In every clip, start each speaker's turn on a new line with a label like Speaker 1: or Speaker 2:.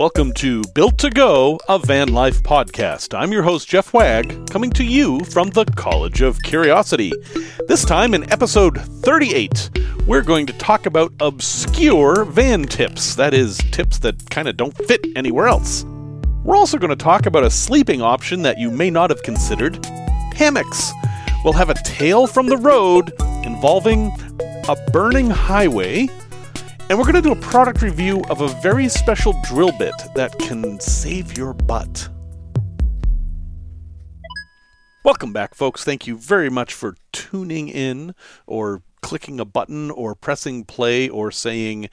Speaker 1: Welcome to Built to Go, a van life podcast. I'm your host, Jeff Wagg, coming to you from the College of Curiosity. This time in episode 38, we're going to talk about obscure van tips. That is, tips that kind of don't fit anywhere else. We're also going to talk about a sleeping option that you may not have considered hammocks. We'll have a tale from the road involving a burning highway and we're going to do a product review of a very special drill bit that can save your butt. Welcome back, folks. Thank you very much for tuning in or clicking a button or pressing play or saying,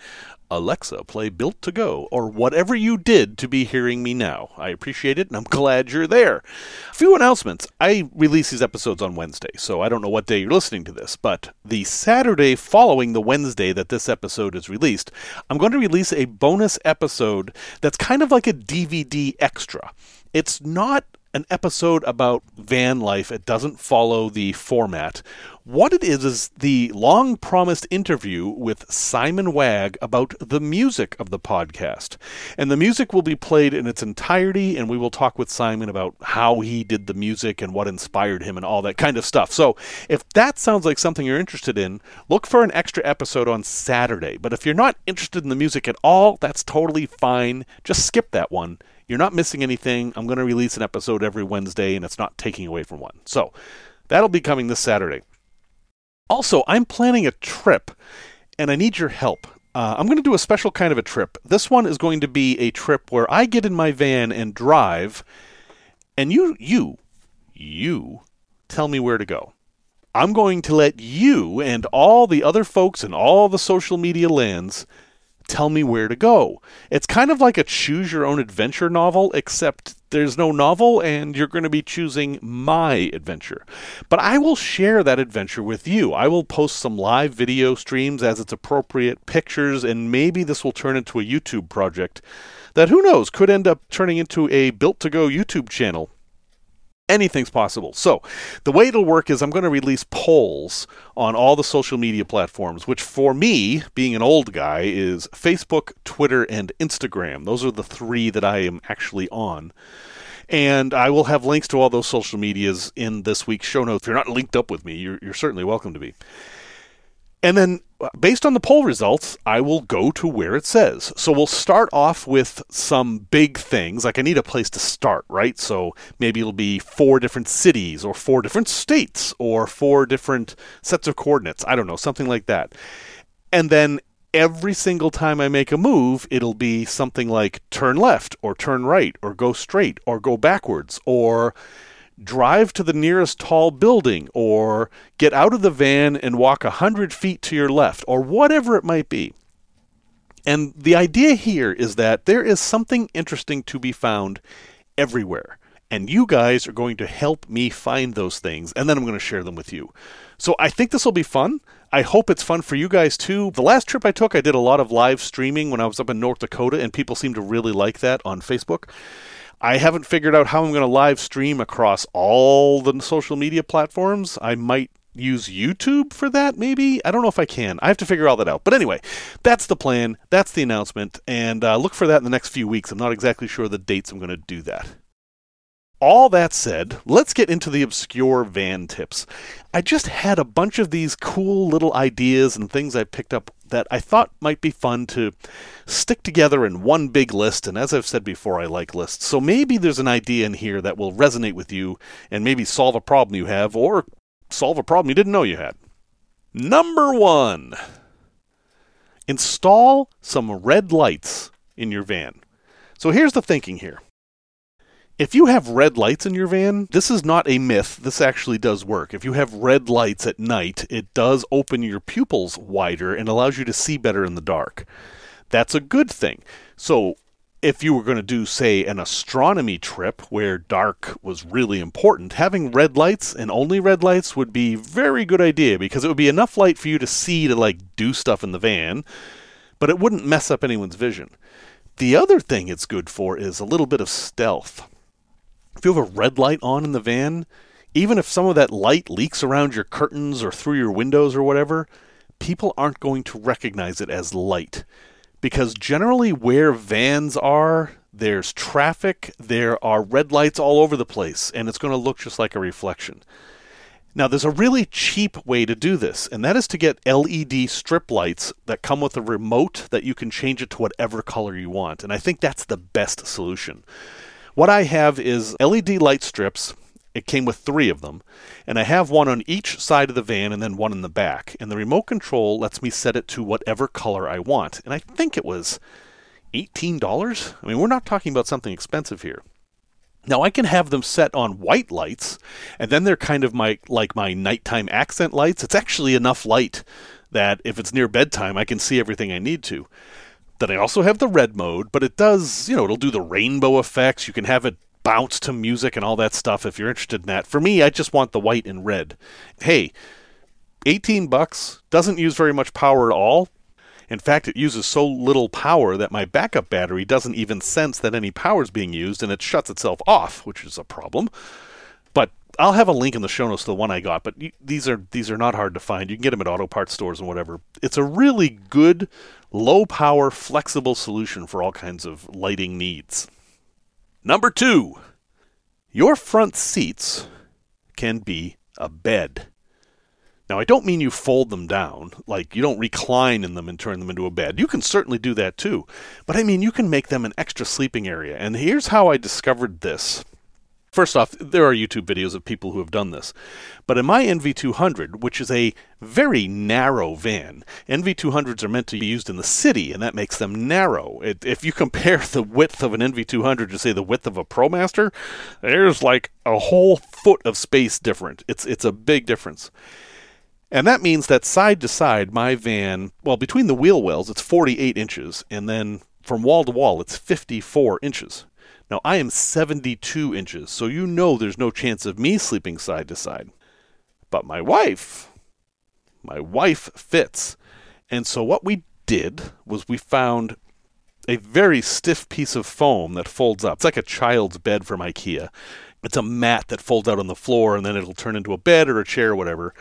Speaker 1: Alexa, play Built to Go, or whatever you did to be hearing me now. I appreciate it, and I'm glad you're there. A few announcements. I release these episodes on Wednesday, so I don't know what day you're listening to this, but the Saturday following the Wednesday that this episode is released, I'm going to release a bonus episode that's kind of like a DVD extra. It's not an episode about van life. It doesn't follow the format. What it is is the long promised interview with Simon Wagg about the music of the podcast. And the music will be played in its entirety, and we will talk with Simon about how he did the music and what inspired him and all that kind of stuff. So if that sounds like something you're interested in, look for an extra episode on Saturday. But if you're not interested in the music at all, that's totally fine. Just skip that one you're not missing anything. I'm going to release an episode every Wednesday, and it's not taking away from one. So that'll be coming this Saturday. Also, I'm planning a trip, and I need your help. Uh, I'm going to do a special kind of a trip. This one is going to be a trip where I get in my van and drive, and you, you, you tell me where to go. I'm going to let you and all the other folks in all the social media lands tell me where to go. It's kind of like a choose your own adventure novel, except there's no novel and you're going to be choosing my adventure. But I will share that adventure with you. I will post some live video streams as it's appropriate, pictures, and maybe this will turn into a YouTube project that who knows could end up turning into a built to go YouTube channel anything's possible. So, the way it'll work is I'm going to release polls on all the social media platforms, which for me, being an old guy, is Facebook, Twitter, and Instagram. Those are the three that I am actually on. And I will have links to all those social medias in this week's show notes. If you're not linked up with me, you're, you're certainly welcome to be. And then, uh, based on the poll results, I will go to where it says. So we'll start off with some big things. Like I need a place to start, right? So maybe it'll be four different cities, or four different states, or four different sets of coordinates. I don't know, something like that. And then every single time I make a move, it'll be something like turn left, or turn right, or go straight, or go backwards, or drive to the nearest tall building or get out of the van and walk a hundred feet to your left or whatever it might be. And the idea here is that there is something interesting to be found everywhere. And you guys are going to help me find those things, and then I'm going to share them with you. So I think this will be fun. I hope it's fun for you guys too. The last trip I took, I did a lot of live streaming when I was up in North Dakota, and people seem to really like that on Facebook. I haven't figured out how I'm going to live stream across all the social media platforms. I might use YouTube for that, maybe. I don't know if I can. I have to figure all that out. But anyway, that's the plan. That's the announcement. And uh, look for that in the next few weeks. I'm not exactly sure the dates I'm going to do that. All that said, let's get into the obscure van tips. I just had a bunch of these cool little ideas and things I picked up that I thought might be fun to stick together in one big list. And as I've said before, I like lists. So maybe there's an idea in here that will resonate with you and maybe solve a problem you have or solve a problem you didn't know you had. Number one install some red lights in your van. So here's the thinking here. If you have red lights in your van, this is not a myth. This actually does work. If you have red lights at night, it does open your pupils wider and allows you to see better in the dark. That's a good thing. So, if you were going to do, say, an astronomy trip where dark was really important, having red lights and only red lights would be very good idea because it would be enough light for you to see to like do stuff in the van, but it wouldn't mess up anyone's vision. The other thing it's good for is a little bit of stealth if you have a red light on in the van, even if some of that light leaks around your curtains or through your windows or whatever, people aren't going to recognize it as light. Because generally, where vans are, there's traffic, there are red lights all over the place, and it's going to look just like a reflection. Now, there's a really cheap way to do this, and that is to get LED strip lights that come with a remote that you can change it to whatever color you want. And I think that's the best solution. What I have is LED light strips. It came with three of them, and I have one on each side of the van and then one in the back. And the remote control lets me set it to whatever color I want. And I think it was $18. I mean, we're not talking about something expensive here. Now I can have them set on white lights, and then they're kind of my like my nighttime accent lights. It's actually enough light that if it's near bedtime, I can see everything I need to. Then I also have the red mode, but it does, you know, it'll do the rainbow effects. You can have it bounce to music and all that stuff if you're interested in that. For me, I just want the white and red. Hey, 18 bucks doesn't use very much power at all, in fact, it uses so little power that my backup battery doesn't even sense that any power is being used and it shuts itself off, which is a problem. But I'll have a link in the show notes to the one I got, but these are these are not hard to find. You can get them at auto parts stores and whatever. It's a really good low power flexible solution for all kinds of lighting needs. Number 2. Your front seats can be a bed. Now, I don't mean you fold them down, like you don't recline in them and turn them into a bed. You can certainly do that too. But I mean, you can make them an extra sleeping area. And here's how I discovered this. First off, there are YouTube videos of people who have done this. But in my NV200, which is a very narrow van, NV200s are meant to be used in the city, and that makes them narrow. It, if you compare the width of an NV200 to, say, the width of a ProMaster, there's like a whole foot of space different. It's, it's a big difference. And that means that side to side, my van, well, between the wheel wells, it's 48 inches, and then from wall to wall, it's 54 inches. Now, I am 72 inches, so you know there's no chance of me sleeping side to side. But my wife, my wife fits. And so what we did was we found a very stiff piece of foam that folds up. It's like a child's bed from IKEA. It's a mat that folds out on the floor, and then it'll turn into a bed or a chair or whatever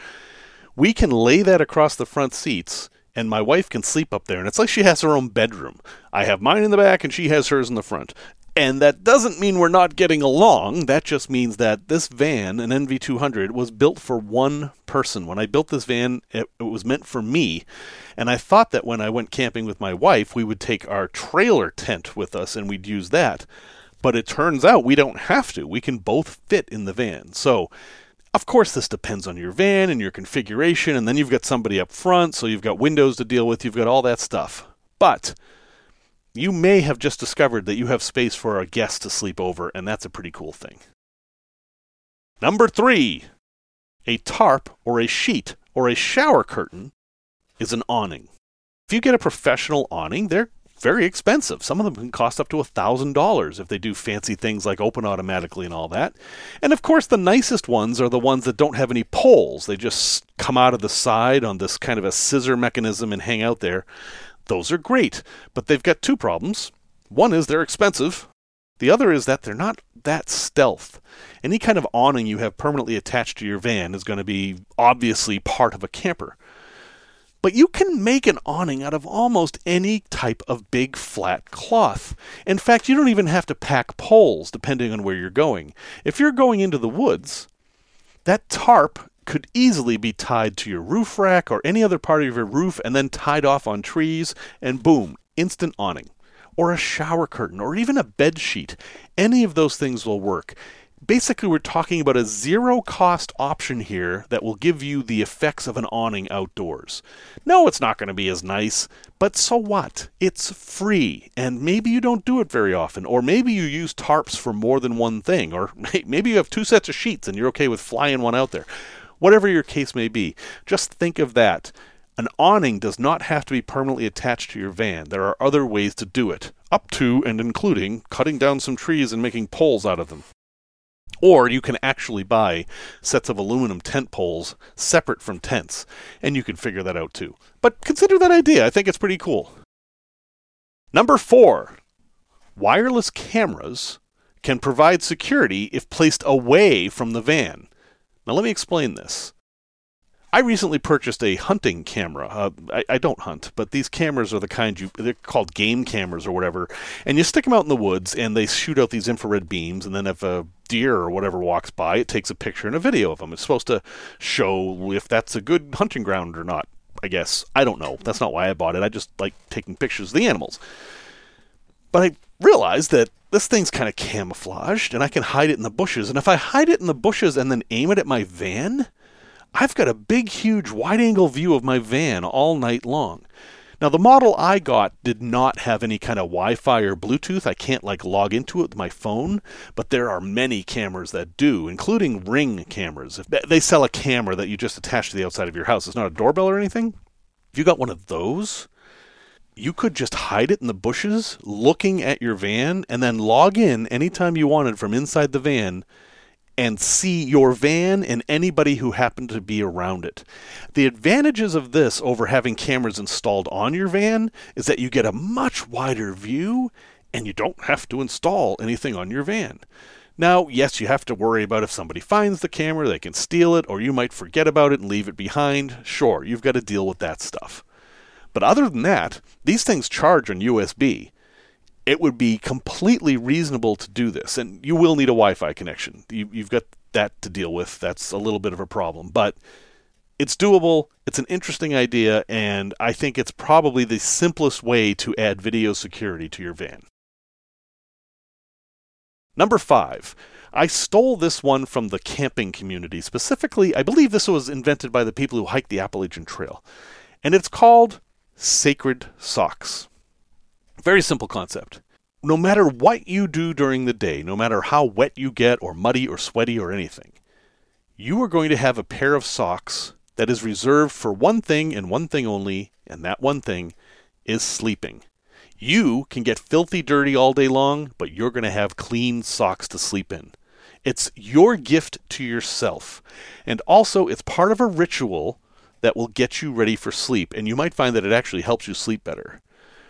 Speaker 1: we can lay that across the front seats and my wife can sleep up there and it's like she has her own bedroom. I have mine in the back and she has hers in the front. And that doesn't mean we're not getting along. That just means that this van, an NV200, was built for one person. When I built this van, it, it, was meant for me. And I thought that when I went camping with my wife, we would take our trailer tent with us and we'd use that. But it turns out we don't have to. We can both fit in the van. So of course, this depends on your van and your configuration, and then you've got somebody up front, so you've got windows to deal with, you've got all that stuff. But you may have just discovered that you have space for a guest to sleep over, and that's a pretty cool thing. Number three, a tarp or a sheet or a shower curtain is an awning. If you get a professional awning, they're very expensive. Some of them can cost up to $1,000 if they do fancy things like open automatically and all that. And of course, the nicest ones are the ones that don't have any poles. They just come out of the side on this kind of a scissor mechanism and hang out there. Those are great, but they've got two problems. One is they're expensive. The other is that they're not that stealth. Any kind of awning you have permanently attached to your van is going to be obviously part of a camper. But you can make an awning out of almost any type of big flat cloth. In fact, you don't even have to pack poles depending on where you're going. If you're going into the woods, that tarp could easily be tied to your roof rack or any other part of your roof and then tied off on trees, and boom, instant awning. Or a shower curtain, or even a bed sheet. Any of those things will work basically we're talking about a zero cost option here that will give you the effects of an awning outdoors. No, it's not going to be as nice, but so what? It's free, and maybe you don't do it very often, or maybe you use tarps for more than one thing, or maybe you have two sets of sheets and you're okay with flying one out there. Whatever your case may be, just think of that. An awning does not have to be permanently attached to your van. There are other ways to do it, up to and including cutting down some trees and making poles out of them. Or you can actually buy sets of aluminum tent poles separate from tents, and you can figure that out too. But consider that idea. I think it's pretty cool. Number four, wireless cameras can provide security if placed away from the van. Now, let me explain this. I recently purchased a hunting camera. Uh, I, I, don't hunt, but these cameras are the kind you they're called game cameras or whatever, and you stick them out in the woods and they shoot out these infrared beams, and then if a deer or whatever walks by, it takes a picture and a video of them. It's supposed to show if that's a good hunting ground or not. I guess I don't know. That's not why I bought it. I just like taking pictures of the animals. But I realized that this thing's kind of camouflaged, and I can hide it in the bushes. And if I hide it in the bushes and then aim it at my van I've got a big, huge, wide angle view of my van all night long. Now, the model I got did not have any kind of Wi Fi or Bluetooth. I can't like log into it with my phone, but there are many cameras that do, including Ring cameras. They sell a camera that you just attach to the outside of your house. It's not a doorbell or anything. If you got one of those, you could just hide it in the bushes looking at your van and then log in anytime you wanted from inside the van and see your van and anybody who happened to be around it. The advantages of this over having cameras installed on your van is that you get a much wider view and you don't have to install anything on your van. Now, yes, you have to worry about if somebody finds the camera, they can steal it, or you might forget about it and leave it behind. Sure, you've got to deal with that stuff. But other than that, these things charge on USB it would be completely reasonable to do this. And you will need a Wi Fi connection. You, you've got that to deal with. That's a little bit of a problem. But it's doable. It's an interesting idea. And I think it's probably the simplest way to add video security to your van. Number five. I stole this one from the camping community. Specifically, I believe this was invented by the people who hike the Appalachian Trail. And it's called Sacred Socks. Very simple concept. No matter what you do during the day, no matter how wet you get, or muddy, or sweaty, or anything, you are going to have a pair of socks that is reserved for one thing and one thing only, and that one thing is sleeping. You can get filthy dirty all day long, but you're going to have clean socks to sleep in. It's your gift to yourself. And also, it's part of a ritual that will get you ready for sleep, and you might find that it actually helps you sleep better.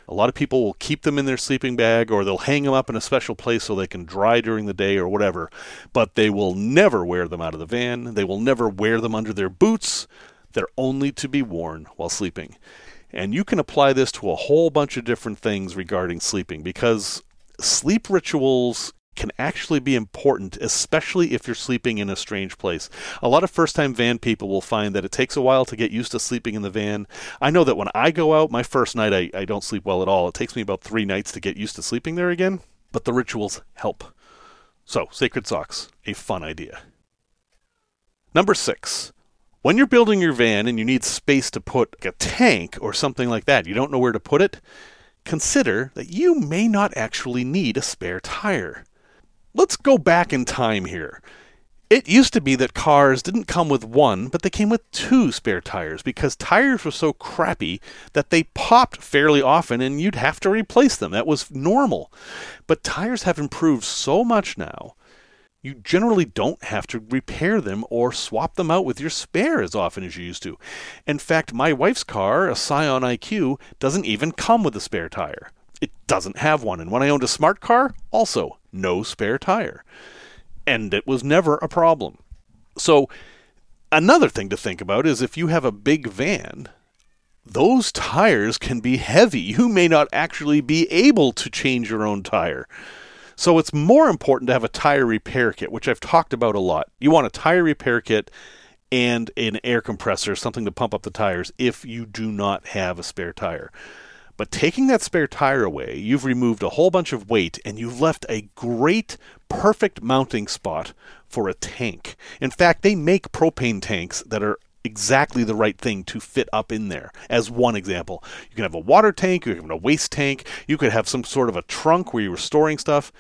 Speaker 1: A lot of people will keep them in their sleeping bag or they'll hang them up in a special place so they can dry during the day or whatever, but they will never wear them out of the van. They will never wear them under their boots. They're only to be worn while sleeping. And you can apply this to a whole bunch of different things regarding sleeping because sleep rituals can actually be important, especially if you're sleeping in a strange place. A lot of first time van people will find that it takes a while to get used to sleeping in the van. I know that when I go out, my first night, I, I don't sleep well at all. It takes me about three nights to get used to sleeping there again, but the rituals help. So, sacred socks, a fun idea. Number six. When you're building your van and you need space to put a tank or something like that, you don't know where to put it, consider that you may not actually need a spare tire. Let's go back in time here. It used to be that cars didn't come with one, but they came with two spare tires because tires were so crappy that they popped fairly often and you'd have to replace them. That was normal. But tires have improved so much now, you generally don't have to repair them or swap them out with your spare as often as you used to. In fact, my wife's car, a Scion IQ, doesn't even come with a spare tire. Doesn't have one. And when I owned a smart car, also no spare tire. And it was never a problem. So, another thing to think about is if you have a big van, those tires can be heavy. You may not actually be able to change your own tire. So, it's more important to have a tire repair kit, which I've talked about a lot. You want a tire repair kit and an air compressor, something to pump up the tires, if you do not have a spare tire. But taking that spare tire away, you've removed a whole bunch of weight and you've left a great, perfect mounting spot for a tank. In fact, they make propane tanks that are exactly the right thing to fit up in there. As one example, you can have a water tank, you can have a waste tank, you could have some sort of a trunk where you were storing stuff.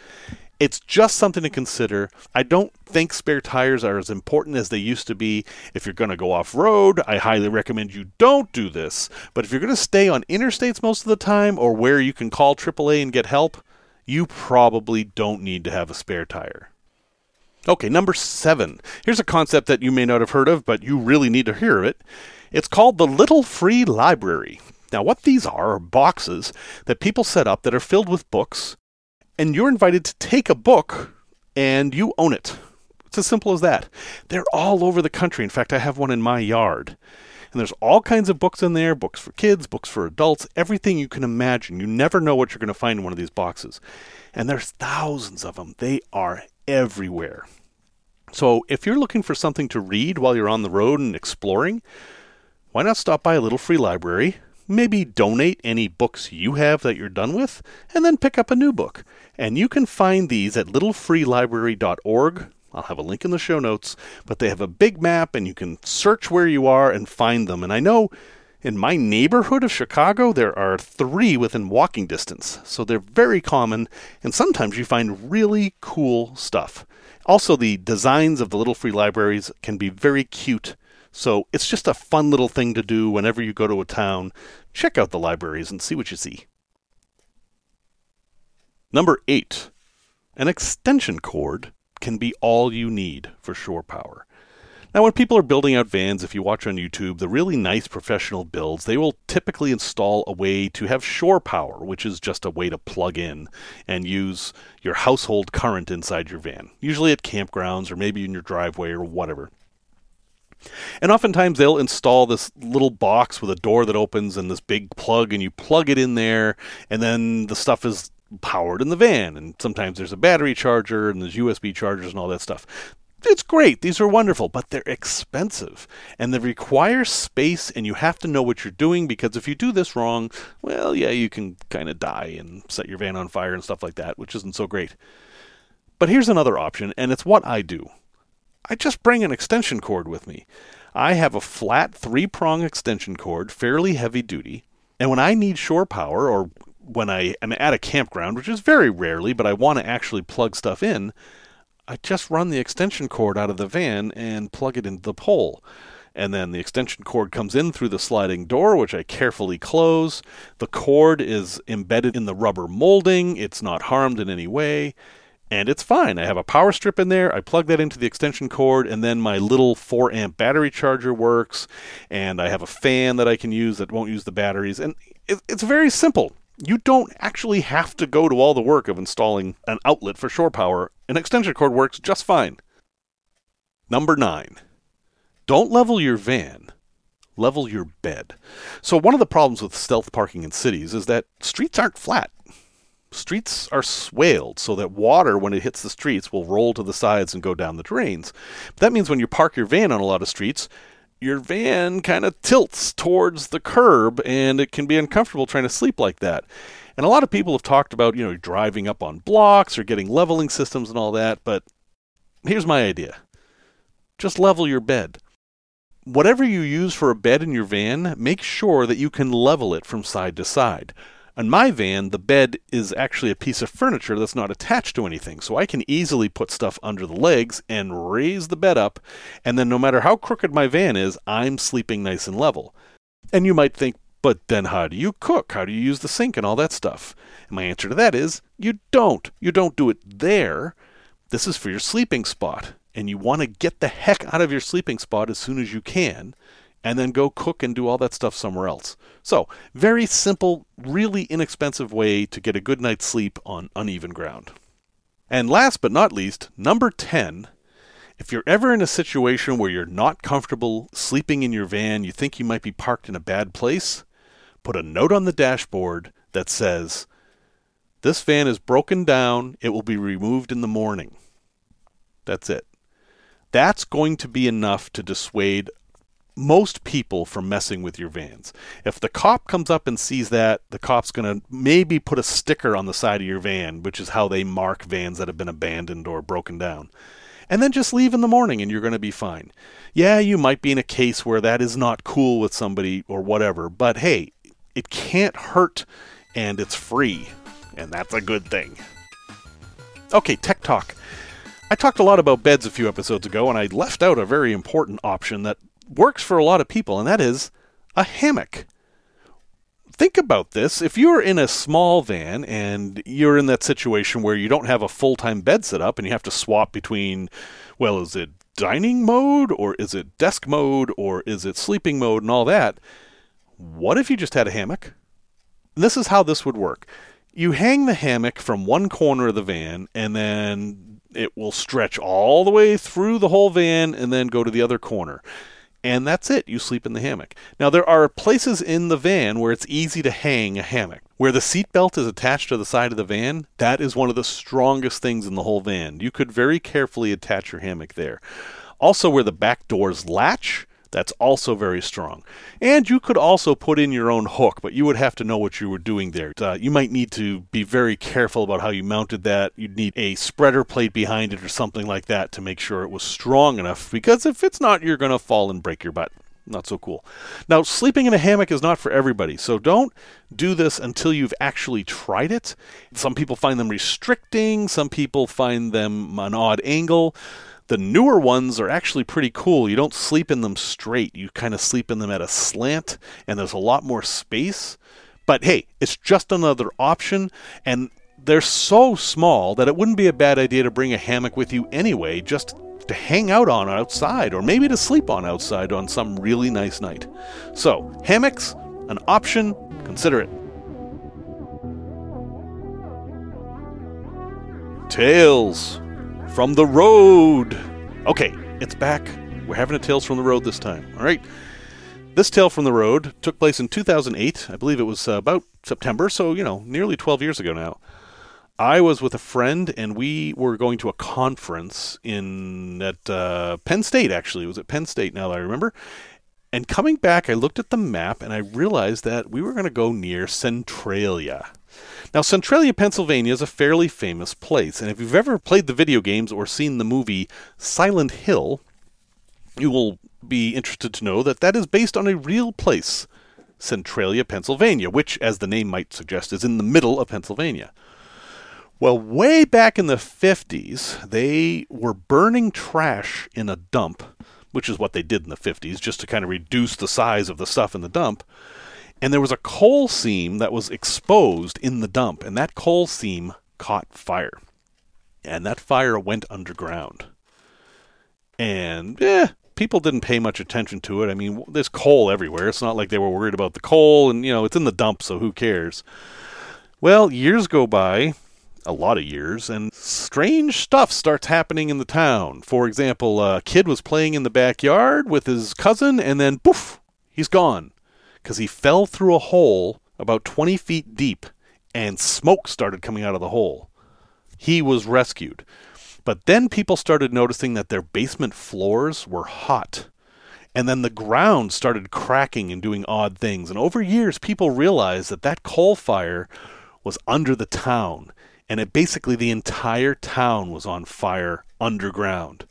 Speaker 1: It's just something to consider. I don't think spare tires are as important as they used to be. If you're going to go off road, I highly recommend you don't do this. But if you're going to stay on interstates most of the time or where you can call AAA and get help, you probably don't need to have a spare tire. Okay, number seven. Here's a concept that you may not have heard of, but you really need to hear of it. It's called the Little Free Library. Now, what these are are boxes that people set up that are filled with books and you're invited to take a book and you own it. It's as simple as that. They're all over the country. In fact, I have one in my yard. And there's all kinds of books in there books for kids, books for adults, everything you can imagine. You never know what you're going to find in one of these boxes. And there's thousands of them. They are everywhere. So if you're looking for something to read while you're on the road and exploring, why not stop by a little free library? Maybe donate any books you have that you're done with, and then pick up a new book. And you can find these at littlefreelibrary.org. I'll have a link in the show notes, but they have a big map and you can search where you are and find them. And I know in my neighborhood of Chicago, there are three within walking distance, so they're very common, and sometimes you find really cool stuff. Also, the designs of the little free libraries can be very cute, so it's just a fun little thing to do whenever you go to a town. Check out the libraries and see what you see. Number eight, an extension cord can be all you need for shore power. Now, when people are building out vans, if you watch on YouTube, the really nice professional builds, they will typically install a way to have shore power, which is just a way to plug in and use your household current inside your van, usually at campgrounds or maybe in your driveway or whatever. And oftentimes they'll install this little box with a door that opens and this big plug, and you plug it in there, and then the stuff is powered in the van. And sometimes there's a battery charger and there's USB chargers and all that stuff. It's great. These are wonderful, but they're expensive and they require space, and you have to know what you're doing because if you do this wrong, well, yeah, you can kind of die and set your van on fire and stuff like that, which isn't so great. But here's another option, and it's what I do. I just bring an extension cord with me. I have a flat three prong extension cord, fairly heavy duty, and when I need shore power or when I am at a campground, which is very rarely, but I want to actually plug stuff in, I just run the extension cord out of the van and plug it into the pole. And then the extension cord comes in through the sliding door, which I carefully close. The cord is embedded in the rubber molding, it's not harmed in any way and it's fine. I have a power strip in there. I plug that into the extension cord, and then my little 4 amp battery charger works. And I have a fan that I can use that won't use the batteries. And it's very simple. You don't actually have to go to all the work of installing an outlet for shore power. An extension cord works just fine. Number nine, don't level your van, level your bed. So, one of the problems with stealth parking in cities is that streets aren't flat streets are swaled so that water, when it hits the streets, will roll to the sides and go down the drains. But that means when you park your van on a lot of streets, your van kind of tilts towards the curb and it can be uncomfortable trying to sleep like that. And a lot of people have talked about, you know, driving up on blocks or getting leveling systems and all that, but here's my idea. Just level your bed. Whatever you use for a bed in your van, make sure that you can level it from side to side. On my van, the bed is actually a piece of furniture that's not attached to anything, so I can easily put stuff under the legs and raise the bed up, and then no matter how crooked my van is, I'm sleeping nice and level. And you might think, but then how do you cook? How do you use the sink and all that stuff? And my answer to that is, you don't. You don't do it there. This is for your sleeping spot, and you want to get the heck out of your sleeping spot as soon as you can and then go cook and do all that stuff somewhere else. So, very simple, really inexpensive way to get a good night's sleep on uneven ground. And last but not least, number 10. If you're ever in a situation where you're not comfortable sleeping in your van, you think you might be parked in a bad place, put a note on the dashboard that says, This van is broken down, it will be removed in the morning. That's it. That's going to be enough to dissuade most people from messing with your vans. If the cop comes up and sees that, the cop's going to maybe put a sticker on the side of your van, which is how they mark vans that have been abandoned or broken down. And then just leave in the morning and you're going to be fine. Yeah, you might be in a case where that is not cool with somebody or whatever, but hey, it can't hurt and it's free. And that's a good thing. Okay, tech talk. I talked a lot about beds a few episodes ago, and I left out a very important option that works for a lot of people, and that is a hammock. Think about this. If you're in a small van and you're in that situation where you don't have a full time bed set up and you have to swap between, well, is it dining mode or is it desk mode or is it sleeping mode and all that? What if you just had a hammock? This is how this would work. You hang the hammock from one corner of the van and then It will stretch all the way through the whole van and then go to the other corner. And that's it. You sleep in the hammock. Now, there are places in the van where it's easy to hang a hammock. Where the seat belt is attached to the side of the van, that is one of the strongest things in the whole van. You could very carefully attach your hammock there. Also, where the back doors latch, that's also very strong. And you could also put in your own hook, but you would have to know what you were doing there. Uh, you might need to be very careful about how you mounted that. You'd need a spreader plate behind it or something like that to make sure it was strong enough, because if it's not, you're going to fall and break your butt not so cool. Now, sleeping in a hammock is not for everybody, so don't do this until you've actually tried it. Some people find them restricting, some people find them an odd angle. The newer ones are actually pretty cool. You don't sleep in them straight, you kind of sleep in them at a slant, and there's a lot more space. But hey, it's just another option, and they're so small that it wouldn't be a bad idea to bring a hammock with you anyway, just to hang out on outside, or maybe to sleep on outside on some really nice night. So, hammocks, an option, consider it. Tales from the road. Okay, it's back. We're having a Tales from the Road this time. All right. This Tale from the Road took place in 2008. I believe it was uh, about September, so, you know, nearly 12 years ago now. I was with a friend, and we were going to a conference in at uh, Penn State. Actually, it was at Penn State. Now that I remember. And coming back, I looked at the map and I realized that we were going to go near Centralia. Now, Centralia, Pennsylvania is a fairly famous place, and if you've ever played the video games or seen the movie Silent Hill, you will be interested to know that that is based on a real place, Centralia, Pennsylvania, which, as the name might suggest, is in the middle of Pennsylvania. Well, way back in the 50s, they were burning trash in a dump, which is what they did in the 50s, just to kind of reduce the size of the stuff in the dump and there was a coal seam that was exposed in the dump, and that coal seam caught fire. And that fire went underground. And, eh, people didn't pay much attention to it. I mean, there's coal everywhere. It's not like they were worried about the coal, and, you know, it's in the dump, so who cares? Well, years go by, a lot of years, and strange stuff starts happening in the town. For example, a kid was playing in the backyard with his cousin, and then poof, he's gone because he fell through a hole about 20 feet deep and smoke started coming out of the hole. He was rescued. But then people started noticing that their basement floors were hot. And then the ground started cracking and doing odd things. And over years, people realized that that coal fire was under the town. And it basically the entire town was on fire underground.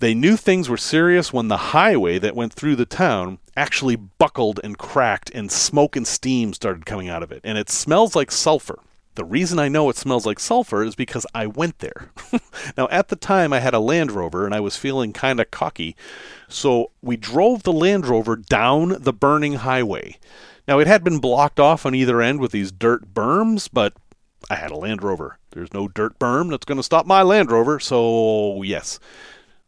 Speaker 1: They knew things were serious when the highway that went through the town actually buckled and cracked, and smoke and steam started coming out of it. And it smells like sulfur. The reason I know it smells like sulfur is because I went there. now, at the time, I had a Land Rover and I was feeling kind of cocky. So we drove the Land Rover down the burning highway. Now, it had been blocked off on either end with these dirt berms, but I had a Land Rover. There's no dirt berm that's going to stop my Land Rover, so yes.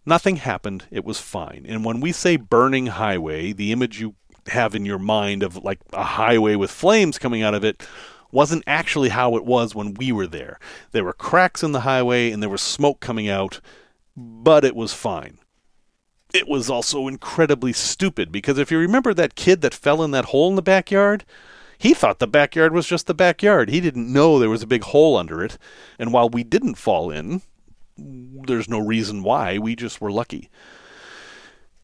Speaker 1: Nothing happened. It was fine. And when we say burning highway, the image you have in your mind of like a highway with flames coming out of it wasn't actually how it was when we were there. There were cracks in the highway and there was smoke coming out, but it was fine. It was also incredibly stupid because if you remember that kid that fell in that hole in the backyard, he thought the backyard was just the backyard. He didn't know there was a big hole under it. And while we didn't fall in, there's no reason why. We just were lucky.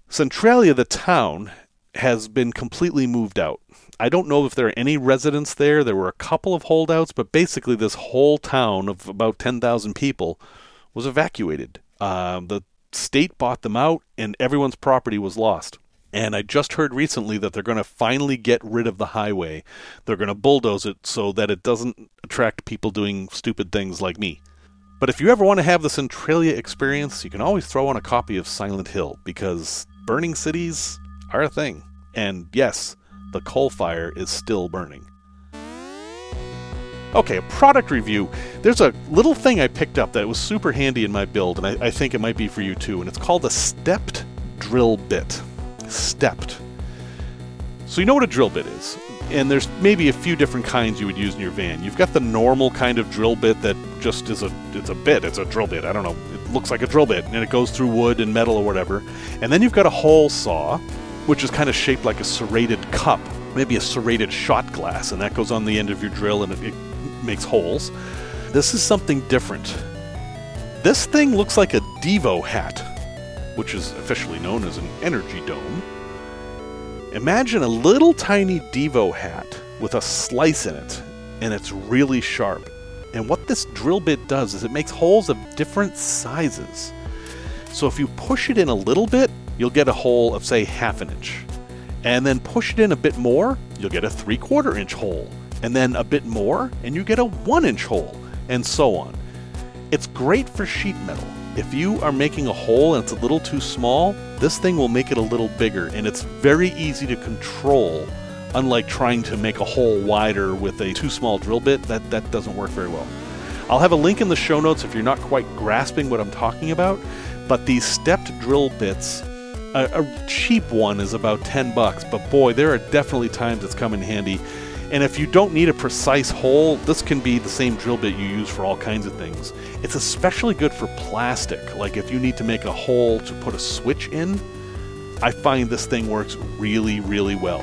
Speaker 1: Centralia, the town, has been completely moved out. I don't know if there are any residents there. There were a couple of holdouts, but basically, this whole town of about 10,000 people was evacuated. Um, the state bought them out, and everyone's property was lost. And I just heard recently that they're going to finally get rid of the highway. They're going to bulldoze it so that it doesn't attract people doing stupid things like me. But if you ever want to have the Centralia experience, you can always throw on a copy of Silent Hill because burning cities are a thing. And yes, the coal fire is still burning. Okay, a product review. There's a little thing I picked up that was super handy in my build, and I, I think it might be for you too, and it's called a stepped drill bit. Stepped. So you know what a drill bit is. and there's maybe a few different kinds you would use in your van. You've got the normal kind of drill bit that just is a it's a bit, it's a drill bit. I don't know. It looks like a drill bit and it goes through wood and metal or whatever. And then you've got a hole saw, which is kind of shaped like a serrated cup, maybe a serrated shot glass, and that goes on the end of your drill and it, it makes holes. This is something different. This thing looks like a Devo hat, which is officially known as an energy dome. Imagine a little tiny Devo hat with a slice in it, and it's really sharp. And what this drill bit does is it makes holes of different sizes. So if you push it in a little bit, you'll get a hole of, say, half an inch. And then push it in a bit more, you'll get a three quarter inch hole. And then a bit more, and you get a one inch hole, and so on. It's great for sheet metal. If you are making a hole and it's a little too small, this thing will make it a little bigger and it's very easy to control. Unlike trying to make a hole wider with a too small drill bit, that, that doesn't work very well. I'll have a link in the show notes if you're not quite grasping what I'm talking about. But these stepped drill bits, a, a cheap one is about 10 bucks, but boy, there are definitely times it's come in handy and if you don't need a precise hole, this can be the same drill bit you use for all kinds of things. It's especially good for plastic, like if you need to make a hole to put a switch in. I find this thing works really, really well.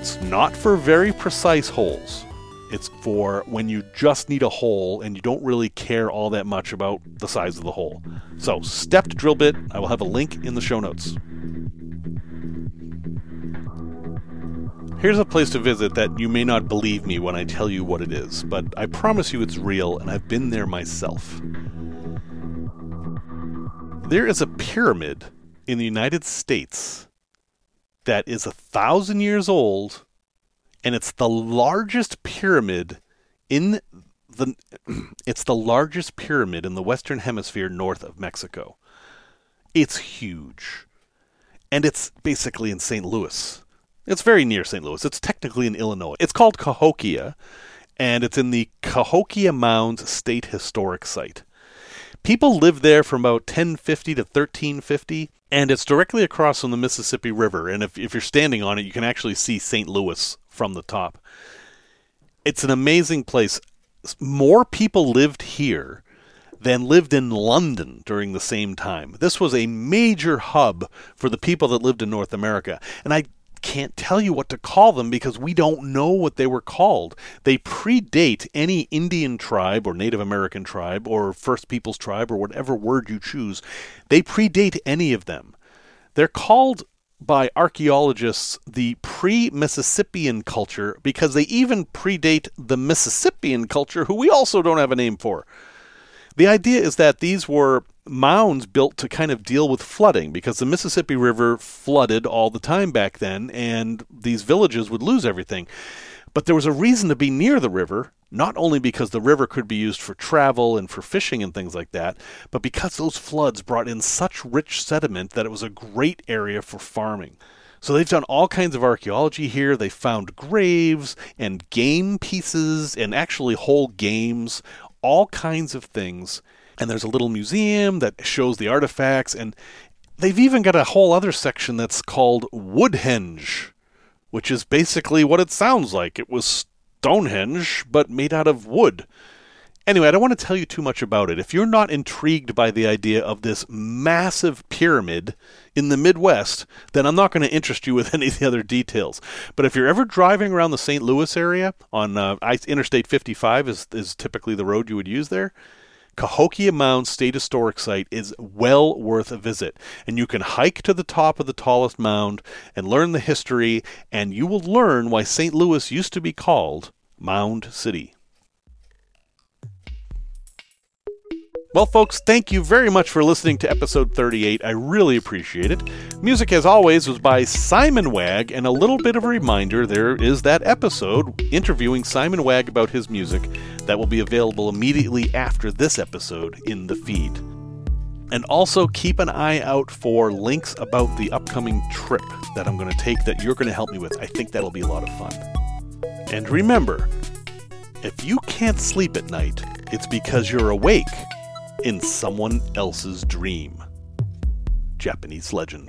Speaker 1: It's not for very precise holes. It's for when you just need a hole and you don't really care all that much about the size of the hole. So, stepped drill bit, I will have a link in the show notes. Here's a place to visit that you may not believe me when I tell you what it is, but I promise you it's real and I've been there myself. There is a pyramid in the United States that is a thousand years old, and it's the largest pyramid in the it's the largest pyramid in the western hemisphere north of Mexico. It's huge. And it's basically in St. Louis. It's very near St. Louis. It's technically in Illinois. It's called Cahokia, and it's in the Cahokia Mounds State Historic Site. People lived there from about 1050 to 1350, and it's directly across from the Mississippi River. And if, if you're standing on it, you can actually see St. Louis from the top. It's an amazing place. More people lived here than lived in London during the same time. This was a major hub for the people that lived in North America. And I can't tell you what to call them because we don't know what they were called. They predate any Indian tribe or Native American tribe or First Peoples tribe or whatever word you choose. They predate any of them. They're called by archaeologists the pre Mississippian culture because they even predate the Mississippian culture, who we also don't have a name for. The idea is that these were mounds built to kind of deal with flooding because the Mississippi River flooded all the time back then, and these villages would lose everything. But there was a reason to be near the river, not only because the river could be used for travel and for fishing and things like that, but because those floods brought in such rich sediment that it was a great area for farming. So they've done all kinds of archaeology here. They found graves and game pieces and actually whole games, all kinds of things and there's a little museum that shows the artifacts and they've even got a whole other section that's called Woodhenge, which is basically what it sounds like. It was Stonehenge but made out of wood. Anyway, I don't want to tell you too much about it. If you're not intrigued by the idea of this massive pyramid in the Midwest, then I'm not going to interest you with any of the other details. But if you're ever driving around the St. Louis area on uh, Interstate 55 is, is typically the road you would use there, Cahokia Mound State Historic Site is well worth a visit. And you can hike to the top of the tallest mound and learn the history, and you will learn why St. Louis used to be called Mound City. Well, folks, thank you very much for listening to episode 38. I really appreciate it. Music, as always, was by Simon Wagg, and a little bit of a reminder there is that episode interviewing Simon Wagg about his music that will be available immediately after this episode in the feed. And also keep an eye out for links about the upcoming trip that I'm going to take that you're going to help me with. I think that'll be a lot of fun. And remember, if you can't sleep at night, it's because you're awake in someone else's dream. Japanese legend.